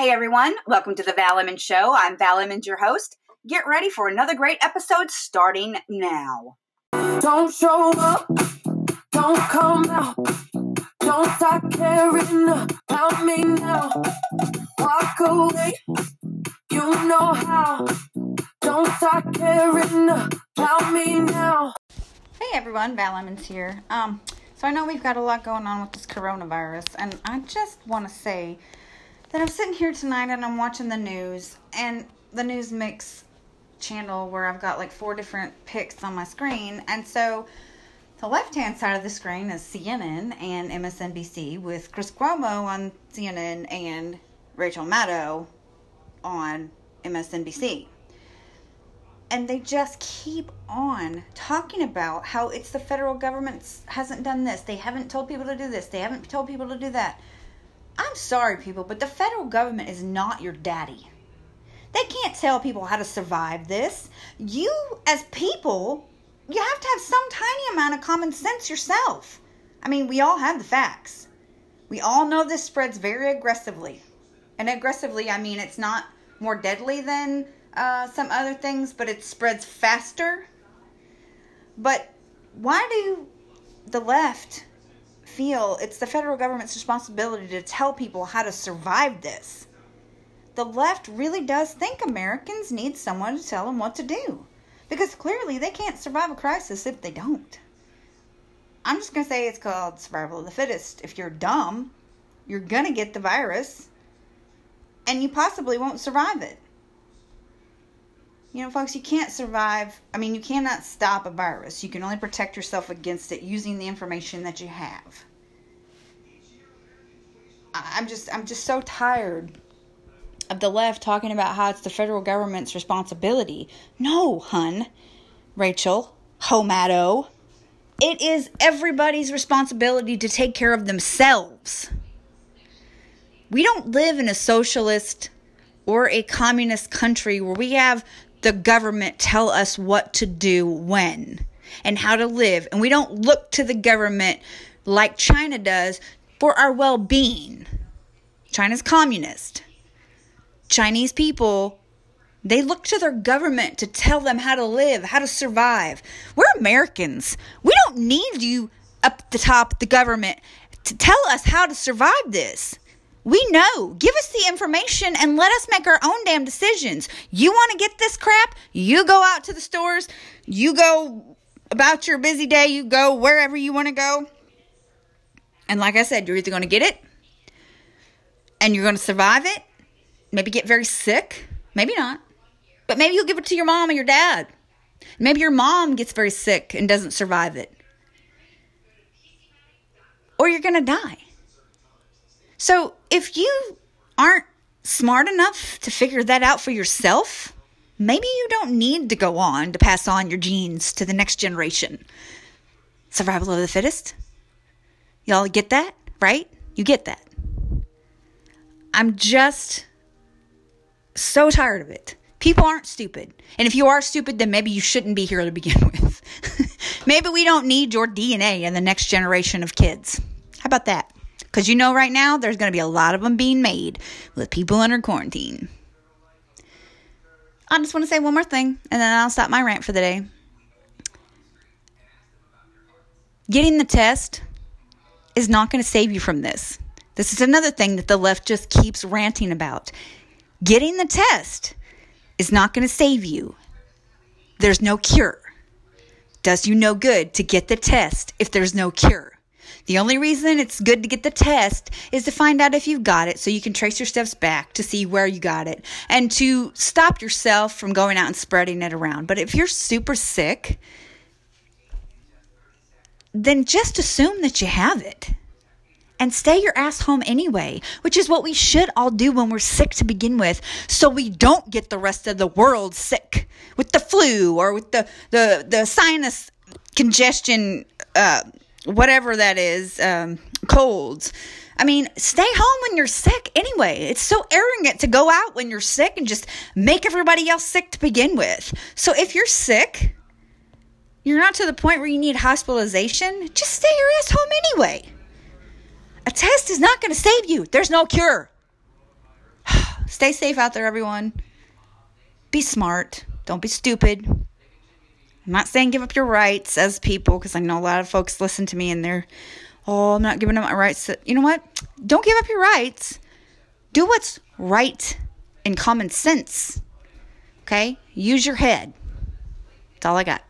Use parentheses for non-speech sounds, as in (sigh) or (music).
Hey everyone, welcome to the Val Emmons Show. I'm Val Emmons, your host. Get ready for another great episode starting now. Don't show up, don't come out, don't start caring about me now. Walk away, you know how. Don't start caring about me now. Hey everyone, Val Emmons here. Um, so I know we've got a lot going on with this coronavirus, and I just want to say that I'm sitting here tonight and I'm watching the news, and the news mix channel where I've got like four different picks on my screen, and so the left hand side of the screen is CNN and MSNBC with Chris Cuomo on CNN and Rachel Maddow on MSNBC. And they just keep on talking about how it's the federal government hasn't done this. They haven't told people to do this. They haven't told people to do that. I'm sorry, people, but the federal government is not your daddy. They can't tell people how to survive this. You, as people, you have to have some tiny amount of common sense yourself. I mean, we all have the facts. We all know this spreads very aggressively. And aggressively, I mean, it's not more deadly than uh, some other things, but it spreads faster. But why do the left feel it's the federal government's responsibility to tell people how to survive this. The left really does think Americans need someone to tell them what to do. Because clearly they can't survive a crisis if they don't. I'm just going to say it's called survival of the fittest. If you're dumb, you're going to get the virus and you possibly won't survive it. You know, folks, you can't survive. I mean, you cannot stop a virus. You can only protect yourself against it using the information that you have. I'm just I'm just so tired of the left talking about how it's the federal government's responsibility. No, hun, Rachel, Homato. It is everybody's responsibility to take care of themselves. We don't live in a socialist or a communist country where we have the government tell us what to do when and how to live. And we don't look to the government like China does for our well being. China's communist. Chinese people, they look to their government to tell them how to live, how to survive. We're Americans. We don't need you up the top, the government, to tell us how to survive this. We know. Give us the information and let us make our own damn decisions. You want to get this crap? You go out to the stores. You go about your busy day. You go wherever you want to go. And like I said, you're either going to get it and you're going to survive it. Maybe get very sick. Maybe not. But maybe you'll give it to your mom or your dad. Maybe your mom gets very sick and doesn't survive it. Or you're going to die. So if you aren't smart enough to figure that out for yourself, maybe you don't need to go on to pass on your genes to the next generation. Survival of the fittest? Y'all get that, right? You get that. I'm just so tired of it. People aren't stupid. And if you are stupid, then maybe you shouldn't be here to begin (laughs) with. maybe we don't need your DNA in the next generation of kids. How about that? Because you know, right now, there's going to be a lot of them being made with people under quarantine. I just want to say one more thing, and then I'll stop my rant for the day. Getting the test is not going to save you from this. This is another thing that the left just keeps ranting about. Getting the test is not going to save you. There's no cure. Does you no good to get the test if there's no cure. The only reason it's good to get the test is to find out if you've got it so you can trace your steps back to see where you got it and to stop yourself from going out and spreading it around. But if you're super sick, then just assume that you have it and stay your ass home anyway, which is what we should all do when we're sick to begin with, so we don't get the rest of the world sick with the flu or with the the the sinus congestion uh, whatever that is, um, colds. I mean, stay home when you're sick anyway. It's so arrogant to go out when you're sick and just make everybody else sick to begin with. So if you're sick, you're not to the point where you need hospitalization, just stay your ass home anyway. A test is not going to save you, there's no cure. (sighs) stay safe out there, everyone. Be smart. Don't be stupid. I'm not saying give up your rights as people because I know a lot of folks listen to me and they're, oh, I'm not giving up my rights. You know what? Don't give up your rights. Do what's right and common sense. Okay? Use your head. That's all I got.